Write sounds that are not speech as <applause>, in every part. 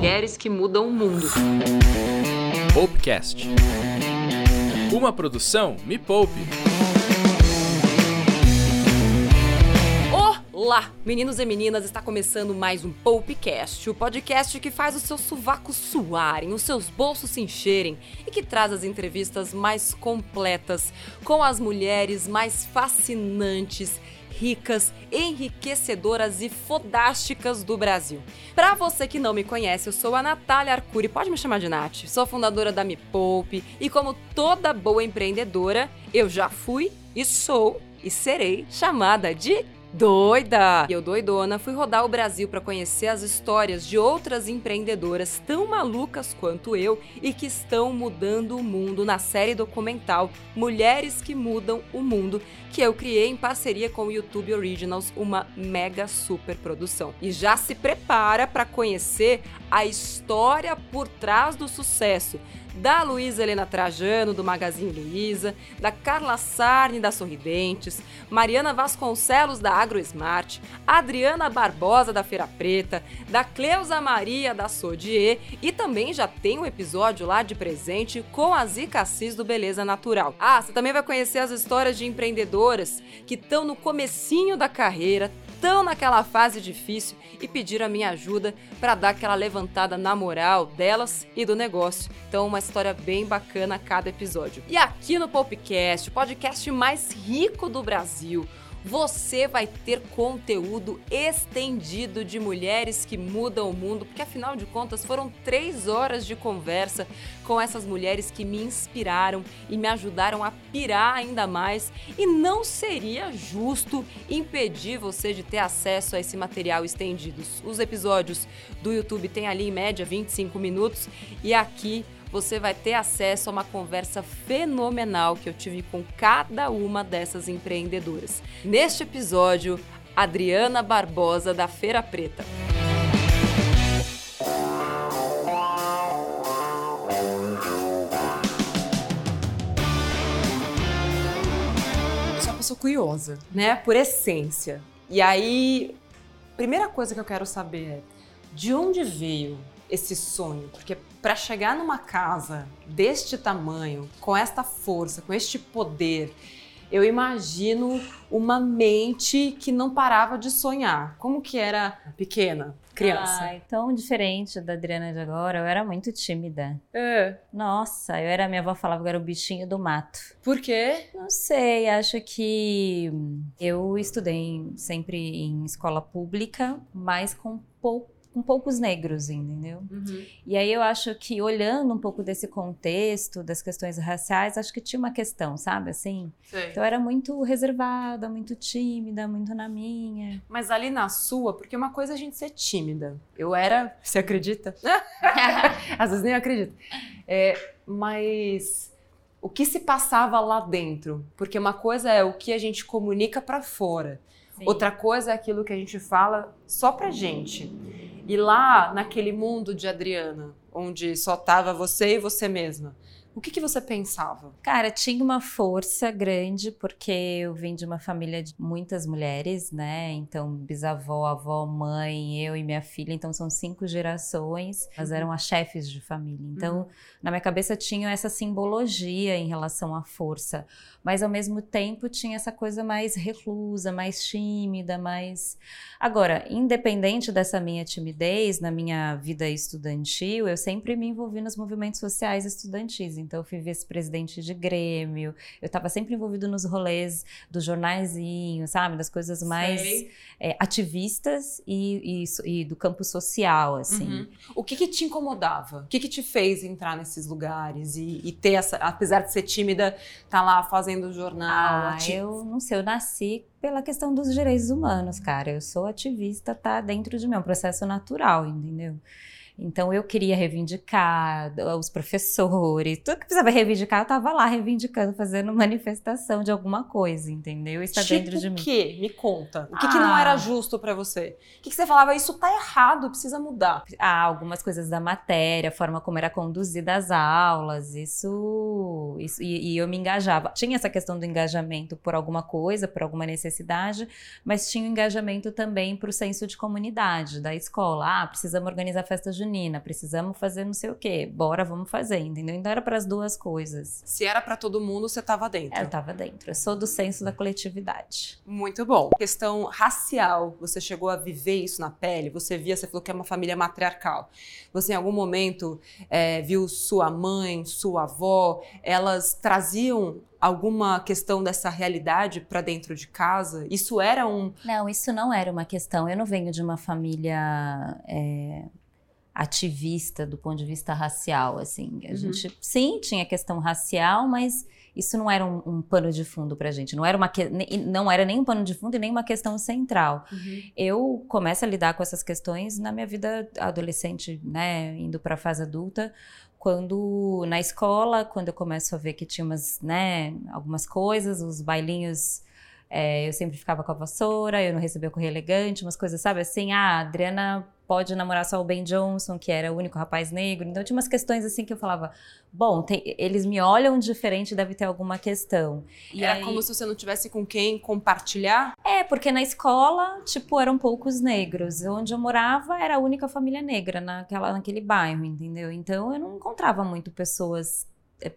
Mulheres que mudam o mundo. Popcast. Uma produção Me Poupe. Olá, meninos e meninas, está começando mais um Popcast, o podcast que faz os seus sovacos suarem, os seus bolsos se encherem e que traz as entrevistas mais completas com as mulheres mais fascinantes ricas, enriquecedoras e fodásticas do Brasil. Para você que não me conhece, eu sou a Natália Arcuri, pode me chamar de Nath. Sou fundadora da Me Poupe e como toda boa empreendedora, eu já fui e sou e serei chamada de Doida! Eu, doidona, fui rodar o Brasil para conhecer as histórias de outras empreendedoras tão malucas quanto eu e que estão mudando o mundo na série documental Mulheres que Mudam o Mundo, que eu criei em parceria com o YouTube Originals, uma mega super produção. E já se prepara para conhecer a história por trás do sucesso da Luísa Helena Trajano, do Magazine Luiza, da Carla Sarni, da Sorridentes, Mariana Vasconcelos, da AgroSmart, Adriana Barbosa, da Feira Preta, da Cleusa Maria, da Sodier, e também já tem um episódio lá de presente com a Zica Assis, do Beleza Natural. Ah, você também vai conhecer as histórias de que estão no comecinho da carreira, estão naquela fase difícil e pediram a minha ajuda para dar aquela levantada na moral delas e do negócio. Então, uma história bem bacana a cada episódio. E aqui no Popcast, o podcast mais rico do Brasil, você vai ter conteúdo estendido de mulheres que mudam o mundo, porque afinal de contas foram três horas de conversa com essas mulheres que me inspiraram e me ajudaram a pirar ainda mais. E não seria justo impedir você de ter acesso a esse material estendido. Os episódios do YouTube têm ali em média 25 minutos e aqui você vai ter acesso a uma conversa fenomenal que eu tive com cada uma dessas empreendedoras. Neste episódio, Adriana Barbosa, da Feira Preta. Eu sou uma pessoa curiosa, né? Por essência. E aí, primeira coisa que eu quero saber é de onde veio esse sonho? Porque para chegar numa casa deste tamanho, com esta força, com este poder, eu imagino uma mente que não parava de sonhar. Como que era pequena, criança? Ai, tão diferente da Adriana de agora. Eu era muito tímida. É. Nossa, eu era, minha avó falava que era o bichinho do mato. Por quê? Não sei, acho que eu estudei sempre em escola pública, mas com pouco com poucos negros, entendeu? Uhum. E aí eu acho que olhando um pouco desse contexto, das questões raciais, acho que tinha uma questão, sabe, assim? Sei. Então eu era muito reservada, muito tímida, muito na minha. Mas ali na sua, porque uma coisa é a gente ser tímida. Eu era, você acredita? <laughs> <laughs> Às vezes nem acredito. É, mas o que se passava lá dentro? Porque uma coisa é o que a gente comunica para fora. Sim. Outra coisa é aquilo que a gente fala só pra gente. E lá, naquele mundo de Adriana, onde só tava você e você mesma, o que, que você pensava? Cara, tinha uma força grande, porque eu vim de uma família de muitas mulheres, né? Então, bisavó, avó, mãe, eu e minha filha. Então, são cinco gerações. Elas eram as chefes de família. Então, na minha cabeça tinha essa simbologia em relação à força. Mas, ao mesmo tempo, tinha essa coisa mais reclusa, mais tímida, mais. Agora, independente dessa minha timidez, na minha vida estudantil, eu sempre me envolvi nos movimentos sociais estudantis. Então, eu fui vice-presidente de Grêmio, eu estava sempre envolvido nos rolês do jornaizinho, sabe? Das coisas mais é, ativistas e, e e do campo social, assim. Uhum. O que, que te incomodava? O que, que te fez entrar nesses lugares e, e ter essa, apesar de ser tímida, tá lá fazendo jornal? Ah, ati- eu não sei, eu nasci pela questão dos direitos humanos, cara. Eu sou ativista, tá dentro de mim, é um processo natural, entendeu? Então eu queria reivindicar os professores, tudo que precisava reivindicar, eu tava lá reivindicando, fazendo manifestação de alguma coisa, entendeu? Isso tá tipo dentro de o mim. quê? Me conta. O que, que não Ah. era justo pra você? O que, que você falava? Isso tá errado, precisa mudar. Ah, algumas coisas da matéria, a forma como era conduzida as aulas, isso, isso e, e eu me engajava. Tinha essa questão do engajamento por alguma coisa, por alguma necessidade, mas tinha o engajamento também para o senso de comunidade da escola. Ah, precisamos organizar festa junina. Junina, precisamos fazer não sei o quê, bora, vamos fazer, entendeu? Então era para as duas coisas. Se era para todo mundo, você estava dentro. Eu estava dentro. Eu sou do senso da coletividade. Muito bom. Questão racial, você chegou a viver isso na pele? Você via, você falou que é uma família matriarcal. Você em algum momento é, viu sua mãe, sua avó, elas traziam alguma questão dessa realidade para dentro de casa? Isso era um. Não, isso não era uma questão. Eu não venho de uma família. É, ativista do ponto de vista racial, assim. A uhum. gente, sim, tinha questão racial, mas isso não era um, um pano de fundo pra gente. Não era, uma que, não era nem um pano de fundo e nem uma questão central. Uhum. Eu começo a lidar com essas questões na minha vida adolescente, né, indo pra fase adulta, quando na escola, quando eu começo a ver que tinha umas, né, algumas coisas, os bailinhos, é, eu sempre ficava com a vassoura, eu não recebia o correio elegante, umas coisas, sabe, assim, ah, a Adriana pode namorar só o Ben Johnson, que era o único rapaz negro. Então tinha umas questões assim que eu falava, bom, tem, eles me olham diferente, deve ter alguma questão. E era aí, como se você não tivesse com quem compartilhar? É, porque na escola, tipo, eram poucos negros. Onde eu morava era a única família negra naquela, naquele bairro, entendeu? Então eu não encontrava muito pessoas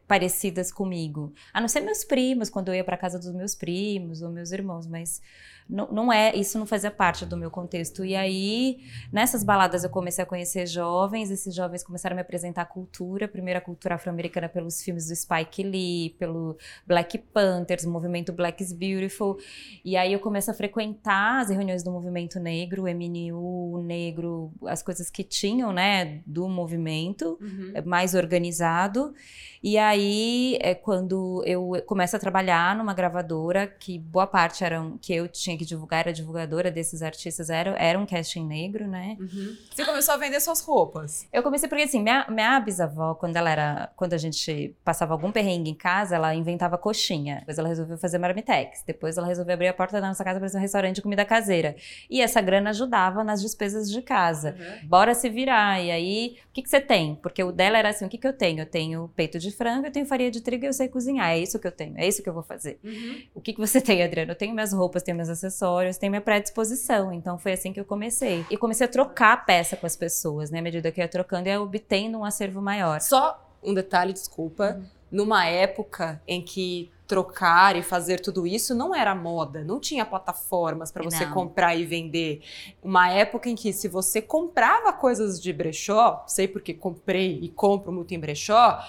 parecidas comigo. A não ser meus primos, quando eu ia para casa dos meus primos ou meus irmãos, mas não, não é, isso não fazia parte do meu contexto. E aí, nessas baladas eu comecei a conhecer jovens, esses jovens começaram a me apresentar cultura, primeira cultura afro-americana pelos filmes do Spike Lee, pelo Black Panthers, o movimento Black is Beautiful. E aí eu começo a frequentar as reuniões do movimento negro, o MNU, o negro, as coisas que tinham, né, do movimento uhum. É, mais organizado. E aí é quando eu começo a trabalhar numa gravadora que boa parte eram que eu tinha que divulgar, era divulgadora desses artistas, era, era um casting negro, né? Uhum. Você começou a vender suas roupas? Eu comecei porque assim, minha, minha bisavó, quando ela era, quando a gente passava algum perrengue em casa, ela inventava coxinha. Depois ela resolveu fazer marmitex. Depois ela resolveu abrir a porta da nossa casa para ser um restaurante de comida caseira. E essa grana ajudava nas despesas de casa. Uhum. Bora se virar. E aí, o que, que você tem? Porque o dela era assim, o que, que eu tenho? Eu tenho peito de frango, eu tenho farinha de trigo e eu sei cozinhar. É isso que eu tenho, é isso que eu vou fazer. Uhum. O que, que você tem, Adriana? Eu tenho minhas roupas, tenho meus acessórios, tenho minha predisposição. Então foi assim que eu comecei. E comecei a trocar a peça com as pessoas, né? À medida que eu ia trocando, eu ia obtendo um acervo maior. Só um detalhe, desculpa. Uhum. Numa época em que trocar e fazer tudo isso não era moda, não tinha plataformas para você não. comprar e vender. Uma época em que se você comprava coisas de brechó, sei porque comprei e compro muito em brechó,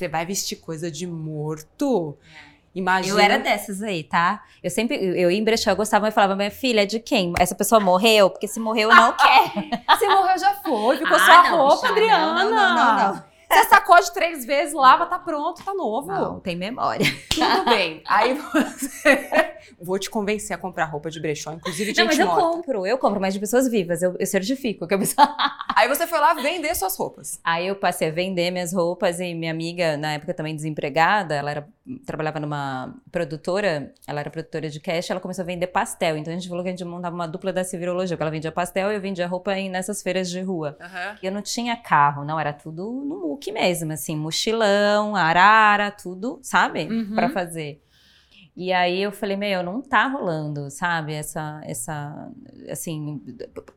você vai vestir coisa de morto? Imagina. Eu era dessas aí, tá? Eu sempre, eu ia em brechó, eu gostava e falava, minha filha, é de quem? Essa pessoa morreu? Porque se morreu, não quer. <laughs> se morreu, já foi. Ficou ah, sua não, roupa, Adriana. Não, não, não, não. Você sacode três vezes, lava, tá pronto, tá novo. Não, tem memória. Tudo bem. Aí você. <laughs> Vou te convencer a comprar roupa de brechó, inclusive de Não, mas eu morta. compro, eu compro, mas de pessoas vivas. Eu, eu certifico que a pessoa. Aí você foi lá vender suas roupas. Aí eu passei a vender minhas roupas e minha amiga, na época também desempregada, ela era, trabalhava numa produtora, ela era produtora de cash, ela começou a vender pastel. Então a gente falou que a gente montava uma dupla da civirologia, porque ela vendia pastel e eu vendia roupa nessas feiras de rua. Uhum. E eu não tinha carro, não, era tudo no look mesmo, assim, mochilão, arara, tudo, sabe? Uhum. Para fazer. E aí eu falei, meu, não tá rolando, sabe? Essa, essa, assim,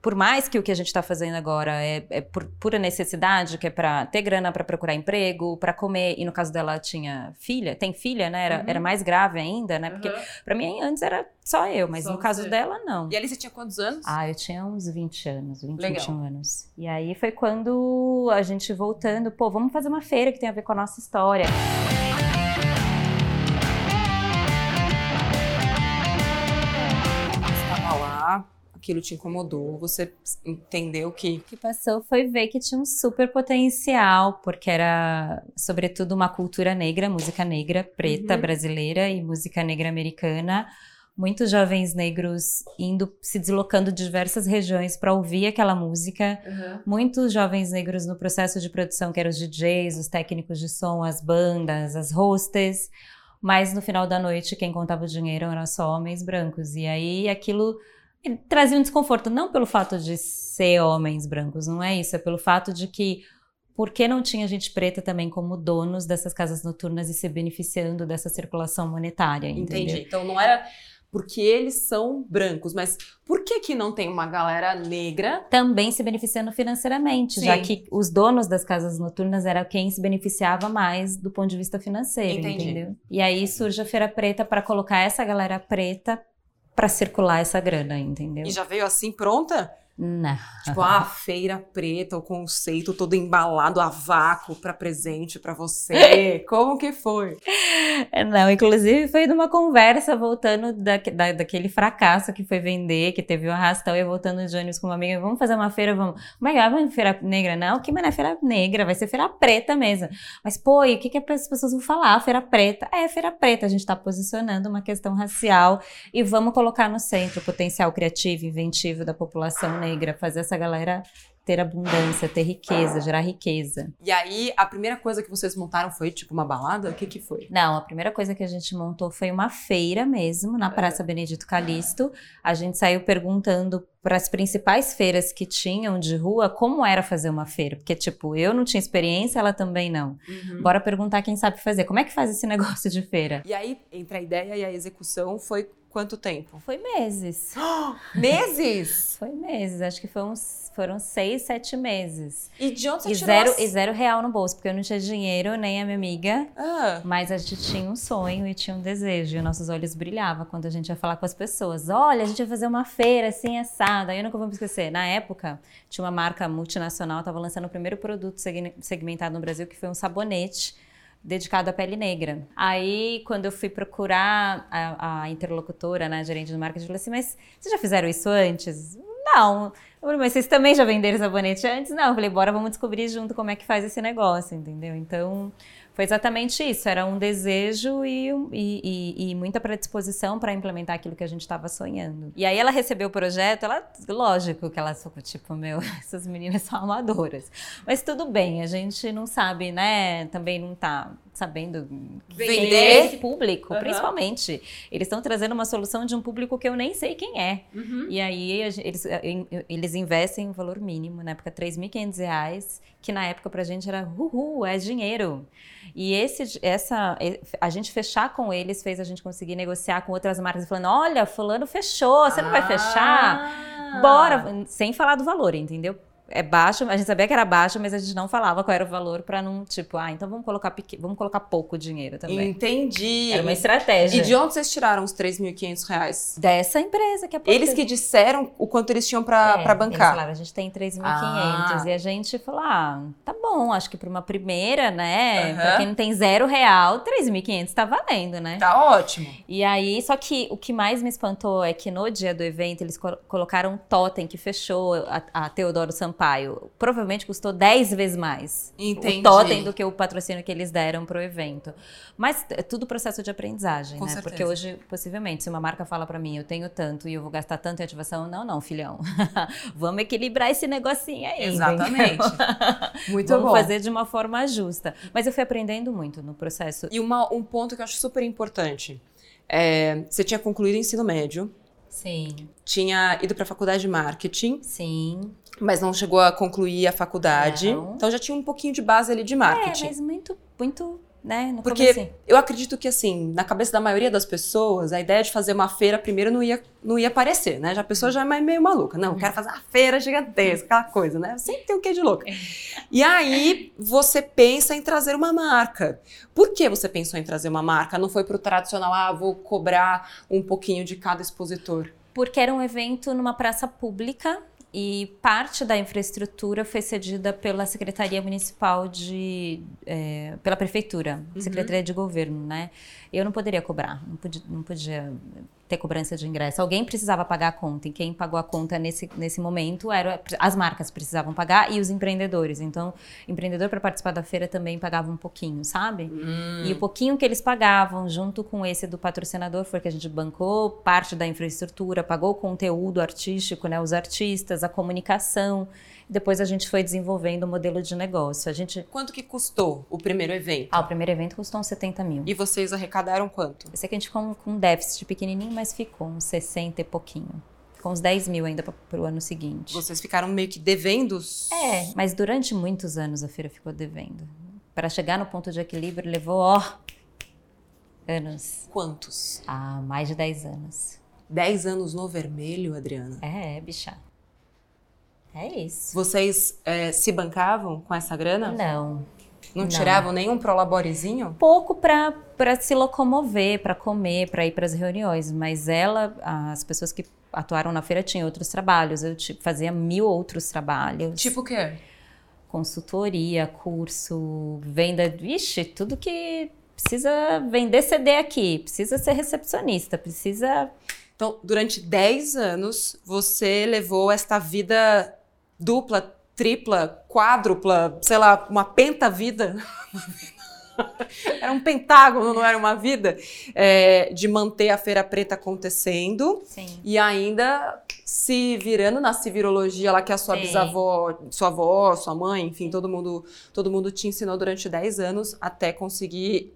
por mais que o que a gente tá fazendo agora é, é por pura necessidade, que é para ter grana para procurar emprego, para comer, e no caso dela tinha filha, tem filha, né? Era, uhum. era mais grave ainda, né? Porque uhum. para mim antes era só eu, mas só no caso dela não. E ali você tinha quantos anos? Ah, eu tinha uns 20 anos, 20, Legal. 21 anos. E aí foi quando a gente voltando, pô, vamos fazer uma feira que tem a ver com a nossa história. Aquilo te incomodou, você entendeu que. O que passou foi ver que tinha um super potencial, porque era, sobretudo, uma cultura negra, música negra, preta, uhum. brasileira e música negra americana. Muitos jovens negros indo, se deslocando de diversas regiões para ouvir aquela música. Uhum. Muitos jovens negros no processo de produção, que eram os DJs, os técnicos de som, as bandas, as hostess. Mas no final da noite, quem contava o dinheiro eram só homens brancos. E aí aquilo trazia um desconforto, não pelo fato de ser homens brancos, não é isso, é pelo fato de que por que não tinha gente preta também como donos dessas casas noturnas e se beneficiando dessa circulação monetária? Entendeu? Entendi. Então não era porque eles são brancos. Mas por que que não tem uma galera negra? Também se beneficiando financeiramente, Sim. já que os donos das casas noturnas era quem se beneficiava mais do ponto de vista financeiro, Entendi. entendeu? E aí surge a Feira Preta para colocar essa galera preta para circular essa grana, entendeu? E já veio assim pronta? Não. Tipo, a feira preta, o conceito todo embalado a vácuo pra presente pra você. <laughs> Como que foi? Não, inclusive foi numa conversa voltando da, da- daquele fracasso que foi vender, que teve o arrastão, e voltando de ônibus com uma amiga, vamos fazer uma feira, vamos. Mas ah, vamos feira negra? Não, que mas não é feira negra, vai ser feira preta mesmo. Mas, pô, e o que, que as pessoas vão falar? Feira preta? É, feira preta, a gente tá posicionando uma questão racial e vamos colocar no centro o potencial criativo e inventivo da população negra, fazer essa galera ter abundância, ter riqueza, gerar riqueza. E aí, a primeira coisa que vocês montaram foi tipo uma balada? O que que foi? Não, a primeira coisa que a gente montou foi uma feira mesmo, na Praça Benedito Calixto. A gente saiu perguntando para as principais feiras que tinham de rua como era fazer uma feira. Porque, tipo, eu não tinha experiência, ela também não. Bora perguntar quem sabe fazer. Como é que faz esse <laughs> negócio de feira? E aí, entre a ideia e a execução, foi quanto tempo? Foi meses. <gasps> Meses! Foi meses. Acho que foi uns, foram seis, sete meses. E de onde você E tirou zero, as- e zero real no bolso, porque eu não tinha dinheiro, nem a minha amiga. Ah, Mas a gente tinha um sonho e tinha um desejo, e nossos olhos brilhavam quando a gente ia falar com as pessoas. Olha, a gente vai fazer uma feira assim, assada. Aí eu nunca vou me esquecer. Na época, tinha uma marca multinacional, estava lançando o primeiro produto segme- segmentado no Brasil, que foi um sabonete dedicado à pele negra. Aí, quando eu fui procurar a, a interlocutora, né, a gerente do marketing, eu falei assim, mas vocês já fizeram isso antes? Não. Eu falei, mas vocês também já venderam sabonete antes? Não. Eu falei, bora, vamos descobrir junto como é que faz esse negócio, entendeu? Então, foi exatamente isso. Era um desejo e, e- e- e muita predisposição para implementar aquilo que a gente estava sonhando. E aí ela recebeu o projeto, ela, lógico que ela ficou tipo, meu, <laughs> essas meninas são amadoras. Mas tudo bem, a gente não sabe, né? Também não tá sabendo Vender. esse público, Aham. principalmente. Eles estão trazendo uma solução de um público que eu nem sei quem é. E aí a gen- eles, eles investem um valor mínimo, na época 3.500 reais, que na época pra gente era uhul, é dinheiro. E esse, essa, a gente fechar com eles fez a gente conseguir negociar com outras marcas, falando: olha, fulano fechou, você não vai fechar? Ah. Bora, sem falar do valor, entendeu? É baixo, a gente sabia que era baixo, mas a gente não falava qual era o valor pra não, tipo, ah, então vamos colocar pequ... vamos colocar pouco dinheiro também. Entendi. Era uma estratégia. E de onde vocês tiraram os 3.500 reais? Dessa empresa que é Eles que disseram o quanto eles tinham pra, É, pra Eles bancar. falaram, a gente tem 3.500. Ah. E a gente falou, ah, tá bom, acho que para uma primeira, né? Aham. Pra quem não tem zero real, 3.500 tá valendo, né? Tá ótimo. E aí, só que o que mais me espantou é que no dia do evento eles co- colocaram um totem que fechou a, a Teodoro Sampaio. Provavelmente custou 10 vezes mais Entendi. o totem do que o patrocínio que eles deram pro evento. Mas é tudo processo de aprendizagem, Com né? certeza. Porque hoje, possivelmente, se uma marca fala pra mim, eu tenho tanto e eu vou gastar tanto em ativação, não, não, filhão. <laughs> Vamos equilibrar esse negocinho aí. Exatamente. <laughs> Muito Vamos bom. fazer de uma forma justa. Mas eu fui aprendendo muito no processo. E uma- um ponto que eu acho super importante. É, você tinha concluído o ensino médio, Sim, tinha ido pra faculdade de marketing, sim. mas não chegou a concluir a faculdade. Não. Então já tinha um pouquinho de base ali de É, marketing. mas muito, muito, né? No Porque comecinho. eu acredito que, assim, na cabeça da maioria das pessoas, a ideia de fazer uma feira primeiro não ia, não ia aparecer, né? Já a pessoa já é meio maluca. Não, quero fazer uma feira gigantesca, aquela coisa, né? Sempre tem um quê de louca. E aí, você pensa em trazer uma marca. Por que você pensou em trazer uma marca? Não foi pro tradicional, ah, vou cobrar um pouquinho de cada expositor. Porque era um evento numa praça pública e parte da infraestrutura foi cedida pela Secretaria Municipal de. é, pela Prefeitura, Secretaria de Governo, né? Eu não poderia cobrar, não podia, não podia ter cobrança de ingresso. Alguém precisava pagar a conta, e quem pagou a conta nesse, nesse momento era as marcas precisavam pagar e os empreendedores. Então, o empreendedor para participar da feira também pagava um pouquinho, sabe? E o pouquinho que eles pagavam, junto com esse do patrocinador, foi que a gente bancou parte da infraestrutura, pagou o conteúdo artístico, né, os artistas, a comunicação. Depois a gente foi desenvolvendo o modelo de negócio. A gente. Quanto que custou o primeiro evento? Ah, o primeiro evento custou uns 70 mil. E vocês arrecadaram quanto? Eu sei que a gente ficou com um déficit pequenininho, mas ficou uns 60 e pouquinho. Ficou uns 10 mil ainda para o ano seguinte. Vocês ficaram meio que devendo? É, mas durante muitos anos a feira ficou devendo. Para chegar no ponto de equilíbrio levou, ó, anos. Quantos? Há mais de 10 anos. 10 anos no vermelho, Adriana. É, bicha. É isso. Vocês é, se bancavam com essa grana? Não. Não tiravam nenhum prolaborezinho? Pouco para se locomover, para comer, para ir para as reuniões, mas ela, as pessoas que atuaram na feira tinham outros trabalhos. Eu tipo, fazia mil outros trabalhos. Tipo o quê? Consultoria, curso, venda. Vixe, tudo que precisa vender CD aqui, precisa ser recepcionista, precisa. Então, durante 10 anos, você levou esta vida dupla, tripla, quádrupla, sei lá, uma pentavida. <laughs> era um pentágono, não era uma vida, é, de manter a Feira Preta acontecendo. Sim. E ainda se virando na civirologia lá que a sua Sim. bisavó, sua avó, sua mãe, enfim, todo mundo, todo mundo te ensinou durante 10 anos até conseguir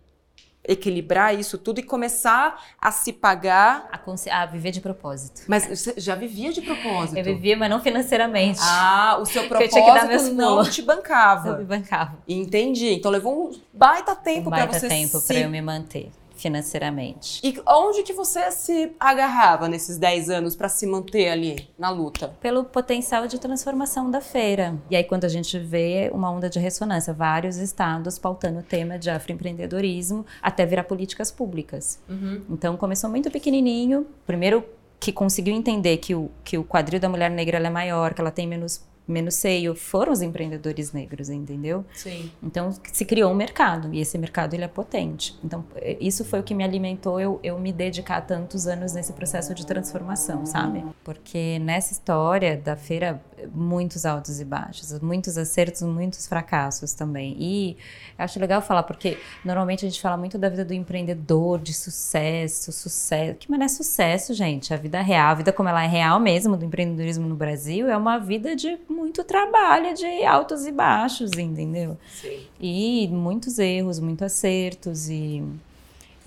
equilibrar isso tudo e começar a se pagar. A, a, viver de propósito. Mas você já vivia de propósito? Eu vivia, mas não financeiramente. Ah, o seu <laughs> propósito não te bancava. <laughs> Não me bancava. Entendi. Então levou um baita tempo um para você baita tempo se... para eu me manter financeiramente. E onde que você se agarrava nesses 10 anos para se manter ali na luta? Pelo potencial de transformação da feira. E aí quando a gente vê uma onda de ressonância, vários estados pautando o tema de afroempreendedorismo até virar políticas públicas. Uhum. Então começou muito pequenininho, primeiro que conseguiu entender que o, que o quadril da mulher negra é maior, que ela tem menos menos seio foram os empreendedores negros, entendeu? Sim. Então se criou um mercado e esse mercado ele é potente. Então é, isso foi o que me alimentou eu, eu me dedicar tantos anos nesse processo de transformação, sabe? Porque nessa história da feira muitos altos e baixos, muitos acertos, muitos fracassos também. E acho legal falar porque normalmente a gente fala muito da vida do empreendedor, de sucesso, sucesso. Que mas não é sucesso, gente. A vida real, a vida como ela é real mesmo do empreendedorismo no Brasil é uma vida de muito trabalho, de altos e baixos, entendeu? Sim. E muitos erros, muitos acertos e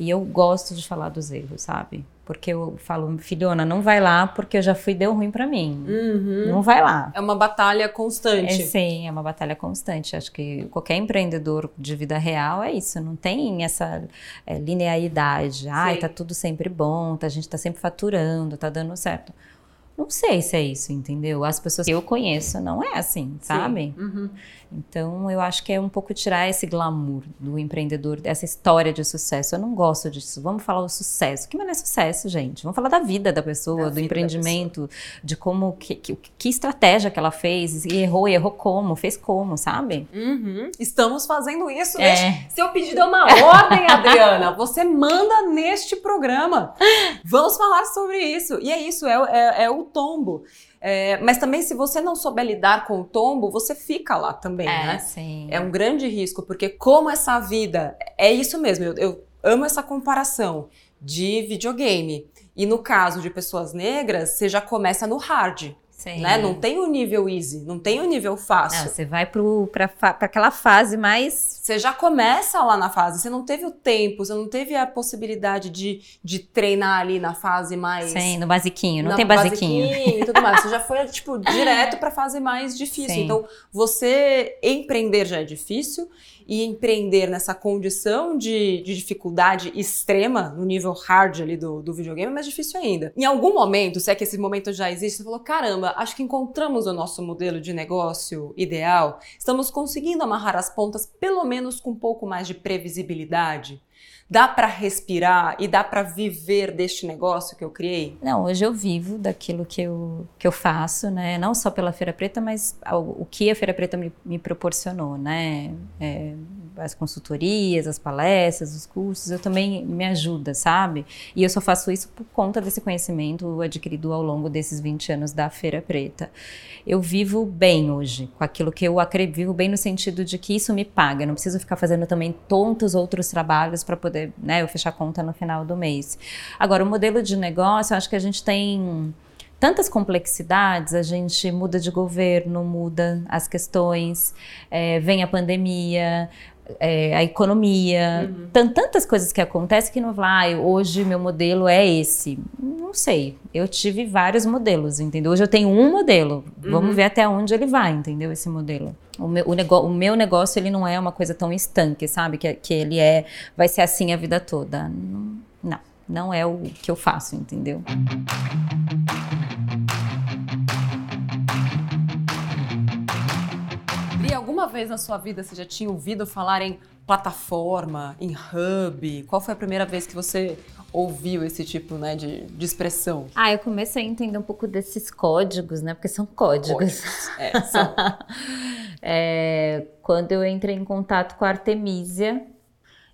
e eu gosto de falar dos erros, sabe? Porque eu falo, filhona, não vai lá porque eu já fui, deu ruim para mim. Uhum. Não vai lá. É uma batalha constante. É, sim, é uma batalha constante. Acho que qualquer empreendedor de vida real é isso. Não tem essa é, linearidade. Ai, tá tudo sempre bom, tá, a gente tá sempre faturando, tá dando certo. Não sei se é isso, entendeu? As pessoas que eu conheço não é assim, sabe? Uhum. Então eu acho que é um pouco tirar esse glamour do empreendedor, dessa história de sucesso. Eu não gosto disso. Vamos falar o sucesso. O que não é sucesso, gente? Vamos falar da vida da pessoa, da do empreendimento, de como que, que, que, estratégia que ela fez, e errou, e errou como, fez como, sabe? Uhum. Estamos fazendo isso. É. Seu pedido é uma ordem, Adriana. <laughs> Você manda neste programa. Vamos falar sobre isso. E é isso, é, é, é o tombo. É, mas também, se você não souber lidar com o tombo, você fica lá também, é, né? Sim. É um grande risco, porque como essa vida. É isso mesmo, eu, eu amo essa comparação de videogame. E no caso de pessoas negras, você já começa no hard. Sim. Né? Não tem o nível easy, não tem o nível fácil. Não, você vai para aquela fase mais. Você já começa lá na fase, você não teve o tempo, você não teve a possibilidade de, de treinar ali na fase mais. Sim, no basiquinho, não tem basiquinho. basiquinho e tudo mais. Você já foi, tipo, <laughs> direto para a fase mais difícil. Sim. Então, você empreender já é difícil e empreender nessa condição de, de, dificuldade extrema, no nível hard ali do, do videogame, é mais difícil ainda. Em algum momento, se é que esse momento já existe, você falou: caramba, acho que encontramos o nosso modelo de negócio ideal, estamos conseguindo amarrar as pontas, pelo menos com um pouco mais de previsibilidade dá para respirar e dá para viver deste negócio que eu criei? Não, hoje eu vivo daquilo que eu, que eu faço, né? Não só pela Feira Preta, mas o, que a Feira Preta me, me proporcionou, né? É, as consultorias, as palestras, os cursos, eu também me ajuda, sabe? E eu só faço isso por conta desse conhecimento adquirido ao longo desses 20 anos da Feira Preta. Eu vivo bem hoje, com aquilo que eu acredito, vivo bem no sentido de que isso me paga, não preciso ficar fazendo também tantos outros trabalhos para poder, né, eu fechar conta no final do mês. Agora, o modelo de negócio, eu acho que a gente tem tantas complexidades, a gente muda de governo, muda as questões, é, vem a pandemia, é, a economia, Uhum. tantas coisas que acontecem que não vai, ah, hoje meu modelo é esse. Não sei, eu tive vários modelos, entendeu? Hoje eu tenho um modelo, vamos Uhum. ver até onde ele vai, entendeu? Esse modelo. O meu, o, nego- o meu negócio, ele não é uma coisa tão estanque, sabe? Que, que ele é, vai ser assim a vida toda. Não, não, é o que eu faço, entendeu? E alguma vez na sua vida você já tinha ouvido falar em plataforma, em hub? Qual foi a primeira vez que você ouviu esse tipo né, de, de expressão? Ah, eu comecei a entender um pouco desses códigos, né? Porque são códigos. códigos. É, são. <laughs> é, quando eu entrei em contato com a Artemisia,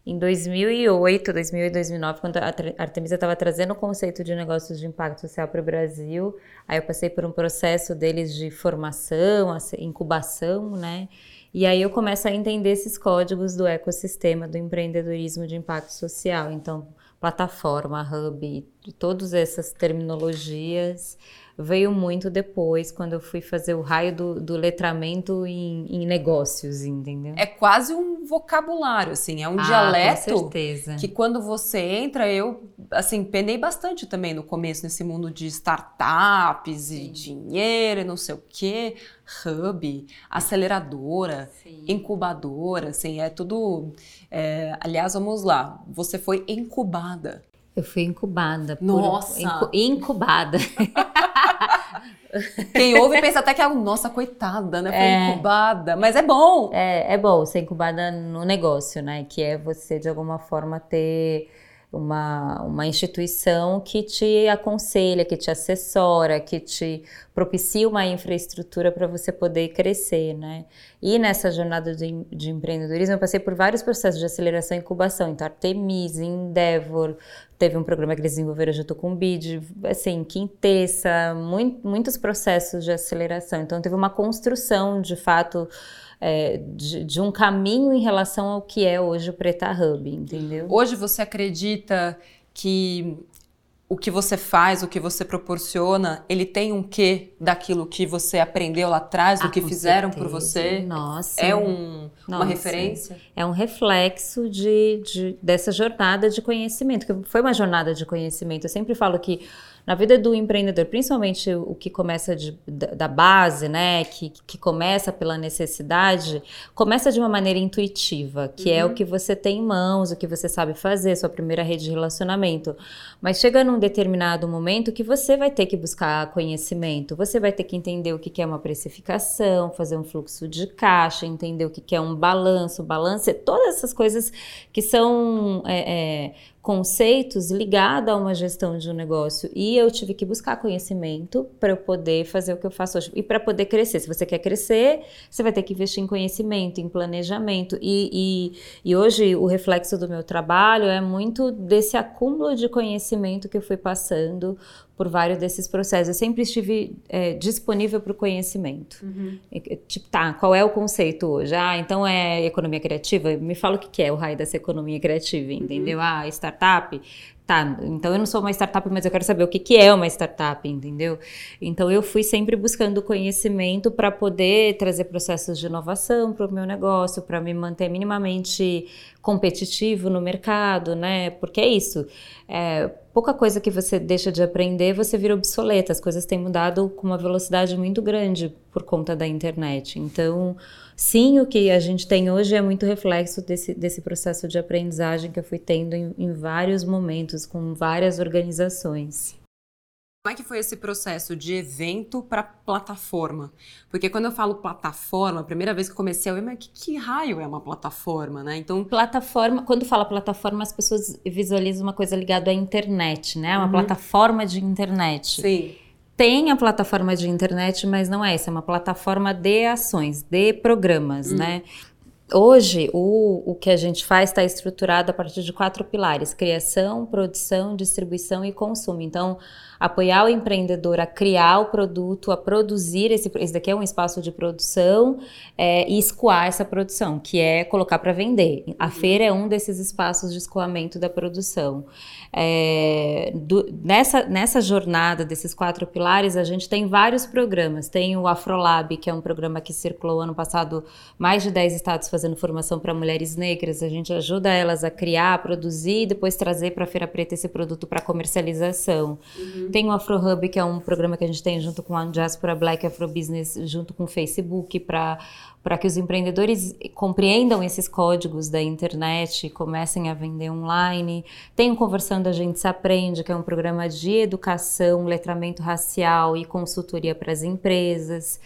em 2008, 2008, 2009, quando a Artemisia estava trazendo o conceito de negócios de impacto social para o Brasil, aí eu passei por um processo deles de formação, incubação, né? E aí eu começo a entender esses códigos do ecossistema do empreendedorismo de impacto social. Então, plataforma, hub, todas essas terminologias veio muito depois, quando eu fui fazer o raio do, do letramento em, em, negócios, entendeu? É quase um vocabulário, assim, é um ah, dialeto que quando você entra, eu, assim, penei bastante também no começo, nesse mundo de startups Sim. e dinheiro e não sei o quê, hub, aceleradora, Sim. incubadora, assim, é tudo... É, aliás, vamos lá, você foi incubada. Eu fui incubada. Nossa! Por, incubada. <laughs> Quem ouve pensa até que é, nossa, coitada, né? Foi é, incubada. Mas é bom. É, é bom ser incubada no negócio, né? Que é você, de alguma forma, ter uma, uma instituição que te aconselha, que te assessora, que te propicia uma infraestrutura para você poder crescer, né? E nessa jornada de, de, empreendedorismo eu passei por vários processos de aceleração e incubação, então Artemis, Endeavor, teve um programa que eles desenvolveram junto com o BID, assim, Quintessa, muito, muitos processos de aceleração, então teve uma construção, de fato, é, de, de, um caminho em relação ao que é hoje o Preta Hub, entendeu? Hoje você acredita que o que você faz, o que você proporciona, ele tem um quê daquilo que você aprendeu lá atrás, do ah, que fizeram certeza. por você? Nossa. É um, Nossa. uma referência? É um reflexo de, de, dessa jornada de conhecimento, que foi uma jornada de conhecimento. Eu sempre falo que na vida do empreendedor, principalmente o que começa de, da base, né, que, que começa pela necessidade, começa de uma maneira intuitiva, que uhum. é o uhum. que você tem em mãos, o que você sabe fazer, sua primeira rede de relacionamento. Mas chega num determinado momento que você vai ter que buscar conhecimento, você vai ter que entender o que é uma precificação, fazer um fluxo de caixa, entender o que é um balanço, balanço, todas essas coisas que são é, é, conceitos ligados a uma gestão de um negócio. E eu tive que buscar conhecimento para eu poder fazer o que eu faço hoje. E para poder crescer. Se você quer crescer, você vai ter que investir em conhecimento, em planejamento. E, e, e hoje o reflexo do meu trabalho é muito desse acúmulo de conhecimento que eu fui passando por vários desses processos. Eu sempre estive é, disponível para o conhecimento. Uhum. Tipo, tá, qual é o conceito hoje? Ah, então é economia criativa? Me fala o que é o raio dessa economia criativa, entendeu? Uhum. Ah, startup? Tá, então eu não sou uma startup, mas eu quero saber o que, que é uma startup, entendeu? Então eu fui sempre buscando conhecimento para poder trazer processos de inovação para o meu negócio, para me manter minimamente competitivo no mercado, né? Porque é isso. É, pouca coisa que você deixa de aprender, você vira obsoleta. As coisas têm mudado com uma velocidade muito grande por conta da internet. Então, sim, o que a gente tem hoje é muito reflexo desse, desse processo de aprendizagem que eu fui tendo em, em vários momentos, com várias organizações. Como é que foi esse processo de evento para plataforma? Porque quando eu falo plataforma, a primeira vez que eu comecei ver, mas que, que, raio é uma plataforma, né? Então, plataforma, quando fala plataforma, as pessoas visualizam uma coisa ligada à internet, né? Uma uhum. plataforma de internet. Sim tem a plataforma de internet, mas não é essa, é uma plataforma de ações, de programas, hum. né? Hoje, o, o que a gente faz está estruturado a partir de quatro pilares: criação, produção, distribuição e consumo. Então, apoiar o empreendedor a criar o produto, a produzir esse, esse daqui é um espaço de produção é, e escoar essa produção, que é colocar para vender. A feira é um desses espaços de escoamento da produção. É, do, nessa, nessa jornada desses quatro pilares, a gente tem vários programas. Tem o Afrolab, que é um programa que circulou ano passado, mais de 10 estados fazendo formação para mulheres negras. A gente ajuda elas a criar, produzir e depois trazer para a Feira Preta esse produto para comercialização. Uhum. Tem o Afro Hub, que é um programa que a gente tem junto com a Diaspora Black Afro Business, junto com o Facebook, para para que os empreendedores compreendam esses códigos da internet e comecem a vender online. Tem o Conversando a Gente Se Aprende, que é um programa de educação, letramento racial e consultoria para as empresas.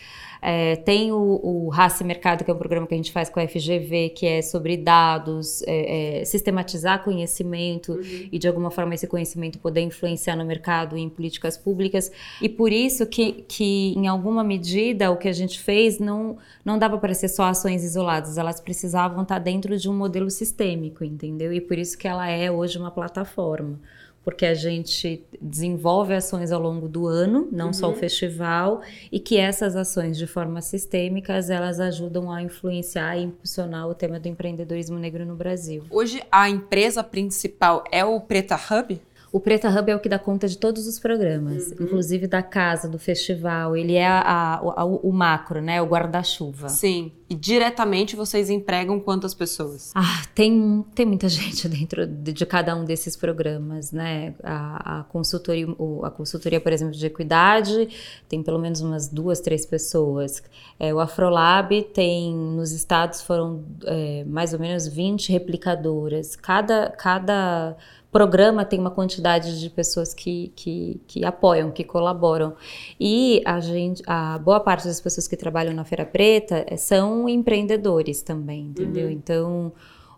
É, tem o, o Raça Mercado, que é um programa que a gente faz com a FGV, que é sobre dados, é, é, sistematizar conhecimento uhum. e de alguma forma esse conhecimento poder influenciar no mercado e em políticas públicas. E por isso que, que em alguma medida, o que a gente fez não, não dava para ser só ações isoladas, elas precisavam estar dentro de um modelo sistêmico, entendeu? E por isso que ela é hoje uma plataforma porque a gente desenvolve ações ao longo do ano, não uhum. só o uhum. festival, e que essas ações de forma sistêmica, elas ajudam a influenciar e impulsionar o tema do empreendedorismo negro no Brasil. Hoje a empresa principal é o Preta Hub? O Preta Hub é o que dá conta de todos os programas, uhum. inclusive da casa, do festival. Ele é a, a, a, o macro, né? O guarda-chuva. Sim. E diretamente vocês empregam quantas pessoas? Ah, tem, tem muita <laughs> gente dentro de, de cada um desses programas, né? A, a, consultoria, a consultoria, por exemplo, de equidade, tem pelo menos umas duas, três pessoas. É, o Afrolab tem, nos estados foram é, mais ou menos 20 replicadoras. Cada, cada programa tem uma quantidade de pessoas que, que, que, apoiam, que colaboram. E a gente, a boa parte das pessoas que trabalham na Feira Preta eh, são empreendedores também, entendeu? Uhum. Então,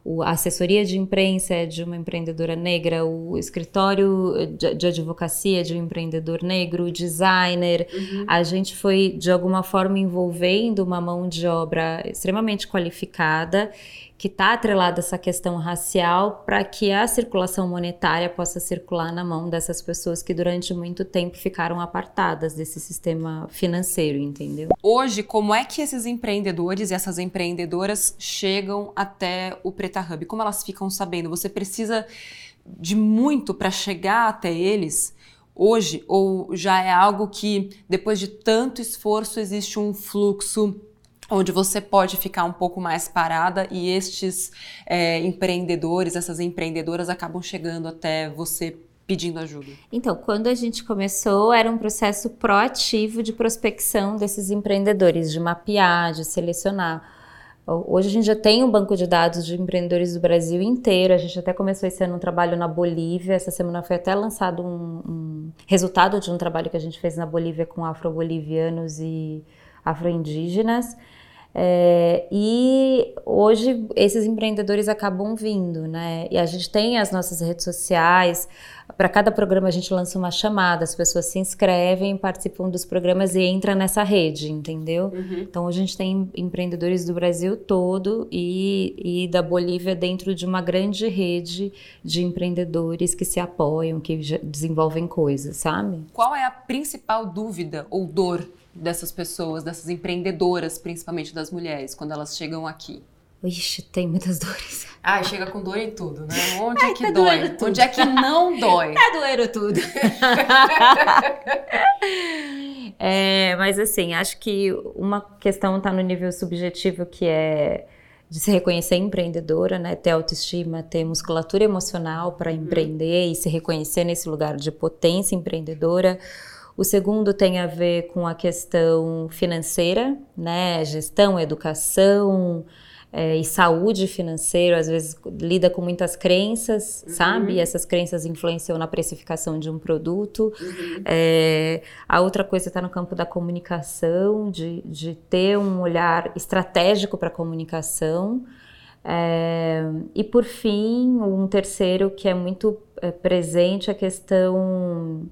o, a assessoria de imprensa é de uma empreendedora negra, o escritório de, de advocacia é de um empreendedor negro, o designer. Uhum. A gente foi, de alguma forma, envolvendo uma mão de obra extremamente qualificada que está atrelada essa questão racial para que a circulação monetária possa circular na mão dessas pessoas que durante muito tempo ficaram apartadas desse sistema financeiro, entendeu? Hoje, como é que esses empreendedores e essas empreendedoras chegam até o Preta Hub? Como elas ficam sabendo? Você precisa de muito para chegar até eles? Hoje, ou já é algo que, depois de tanto esforço, existe um fluxo onde você pode ficar um pouco mais parada e estes é, empreendedores, essas empreendedoras acabam chegando até você pedindo ajuda? Então, quando a gente começou, era um processo proativo de prospecção desses empreendedores, de mapear, de selecionar. Hoje a gente já tem um banco de dados de empreendedores do Brasil inteiro. A gente até começou esse ano um trabalho na Bolívia. Essa semana foi até lançado um, um resultado de um trabalho que a gente fez na Bolívia com afro-bolivianos e afro-indígenas. É, e hoje esses empreendedores acabam vindo, né? E a gente tem as nossas redes sociais. Para cada programa a gente lança uma chamada, as pessoas se inscrevem, participam dos programas e entram nessa rede, entendeu? Uhum. Então hoje a gente tem empreendedores do Brasil todo e, e da Bolívia dentro de uma grande rede de empreendedores que se apoiam, que desenvolvem coisas, sabe? Qual é a principal dúvida ou dor dessas pessoas, dessas empreendedoras, principalmente das mulheres, quando elas chegam aqui? Ixi, tem muitas <laughs> dores. Ah, chega com dor em tudo, né? Onde Ai, é que tá dói? Onde é que não <laughs> dói? Tá doendo tudo. <laughs> é, mas assim, acho que uma questão está no nível subjetivo que é de se reconhecer empreendedora, né? Ter autoestima, ter musculatura emocional para uhum. empreender e se reconhecer nesse lugar de potência empreendedora. O segundo tem a ver com a questão financeira, né? Gestão, educação é, e saúde financeira. Às vezes lida com muitas crenças, uhum. sabe? E essas crenças influenciam na precificação de um produto. Uhum. É, a outra coisa está no campo da comunicação, de, de ter um olhar estratégico para a comunicação. É, e por fim, um terceiro que é muito é, presente, a questão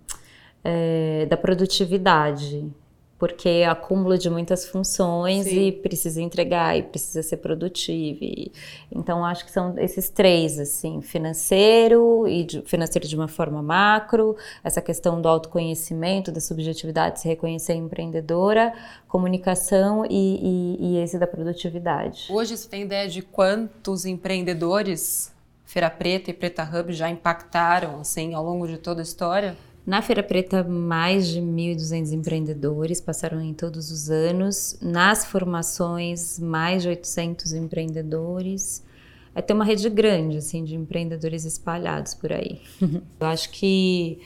é, da produtividade, porque é acúmulo de muitas funções Sim. e precisa entregar e precisa ser produtivo. E, então acho que são esses três assim, financeiro e de, financeiro de uma forma macro, essa questão do autoconhecimento, da subjetividade, se reconhecer empreendedora, comunicação e, e, e esse da produtividade. Hoje você tem ideia de quantos empreendedores Feira Preta e Preta Hub já impactaram assim ao longo de toda a história? Na Feira Preta, mais de 1.200 empreendedores passaram em todos os anos. Nas formações, mais de 800 empreendedores. É ter uma rede grande, assim, de empreendedores espalhados por aí. <laughs> Eu acho que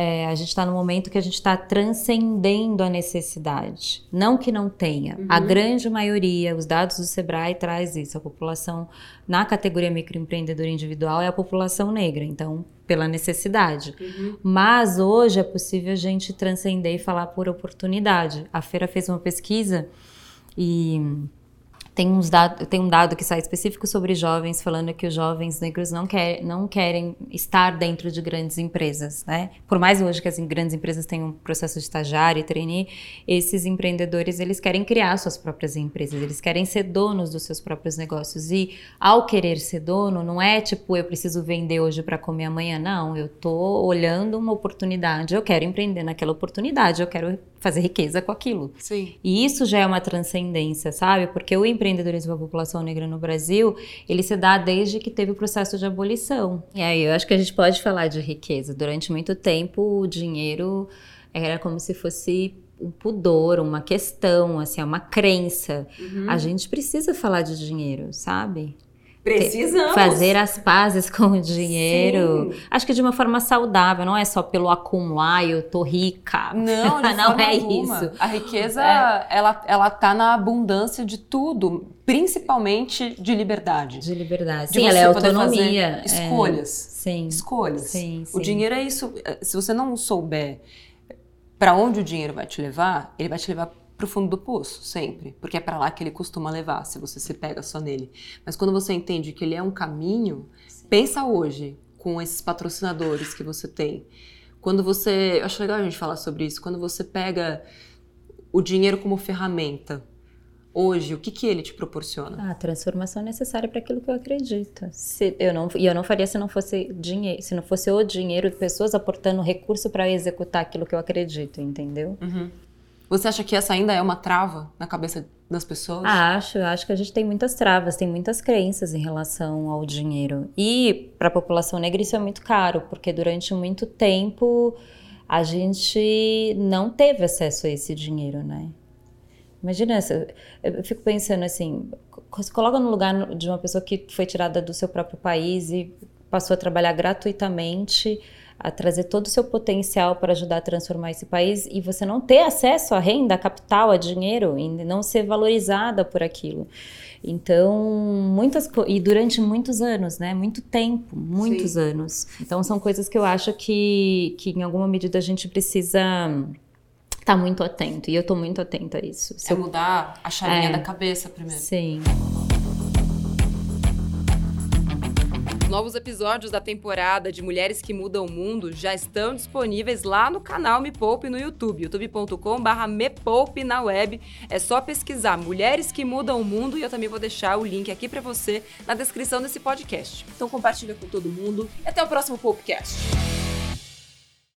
é, a gente está no momento que a gente está transcendendo a necessidade. Não que não tenha. Uhum. A grande maioria, os dados do Sebrae traz isso. A população na categoria microempreendedor individual é a população negra. Então, pela necessidade. Uhum. Mas hoje é possível a gente transcender e falar por oportunidade. A feira fez uma pesquisa e tem, uns dado, tem um dado que sai específico sobre jovens, falando que os jovens negros não, quer, não querem estar dentro de grandes empresas, né? Por mais hoje que as grandes empresas tenham um processo de estagiário e trainee, esses empreendedores, eles querem criar suas próprias empresas, eles querem ser donos dos seus próprios negócios. E ao querer ser dono, não é tipo, eu preciso vender hoje para comer amanhã, não. Eu tô olhando uma oportunidade, eu quero empreender naquela oportunidade, eu quero fazer riqueza com aquilo. Sim. E isso já é uma transcendência, sabe? Porque o empreendedorismo da população negra no Brasil, ele se dá desde que teve o processo de abolição. E aí eu acho que a gente pode falar de riqueza. Durante muito tempo, o dinheiro era como se fosse um pudor, uma questão, assim, uma crença. Uhum. A gente precisa falar de dinheiro, sabe? Precisamos. Fazer as pazes <laughs> com o dinheiro. Sim. Acho que de uma forma saudável, não é só pelo acumular, eu tô rica. Não, <laughs> não é alguma. isso. A riqueza, é. ela, ela tá na abundância de tudo, principalmente de liberdade. De liberdade. De sim, ela é autonomia. escolhas. É. Sim. Escolhas. Sim, sim. O dinheiro é isso. Se você não souber para onde o dinheiro vai te levar, ele vai te levar para o fundo do poço, sempre, porque é para lá que ele costuma levar, se você se pega só nele. Mas quando você entende que ele é um caminho, Sim. pensa hoje com esses patrocinadores que você tem. Quando você, eu acho legal a gente falar sobre isso, quando você pega o dinheiro como ferramenta, hoje, o que, que ele te proporciona? A transformação necessária para aquilo que eu acredito. Se eu não, e eu não faria se não fosse dinheiro, se não fosse o dinheiro de pessoas aportando recurso para executar aquilo que eu acredito, entendeu? Uhum. Você acha que essa ainda é uma trava na cabeça das pessoas? Acho, acho que a gente tem muitas travas, tem muitas crenças em relação ao dinheiro. E para a população negra isso é muito caro, porque durante muito tempo a gente não teve acesso a esse dinheiro, né? Imagina, eu fico pensando assim, se coloca no lugar de uma pessoa que foi tirada do seu próprio país e passou a trabalhar gratuitamente a trazer todo o seu potencial para ajudar a transformar esse país e você não ter acesso à renda, a capital, a dinheiro e não ser valorizada por aquilo. Então, muitas e durante muitos anos, né? Muito tempo, muitos Sim. anos. Então, são coisas que eu acho que, que em alguma medida a gente precisa estar tá muito atento. E eu estou muito atenta a isso. Se é eu... mudar a chavinha é, da cabeça primeiro. Sim. Novos episódios da temporada de Mulheres que Mudam o Mundo já estão disponíveis lá no canal Me Poupe no YouTube, youtube.com.br Me Poupe na web. É só pesquisar Mulheres que Mudam o Mundo e eu também vou deixar o link aqui para você na descrição desse podcast. Então compartilha com todo mundo e até o próximo Popecast.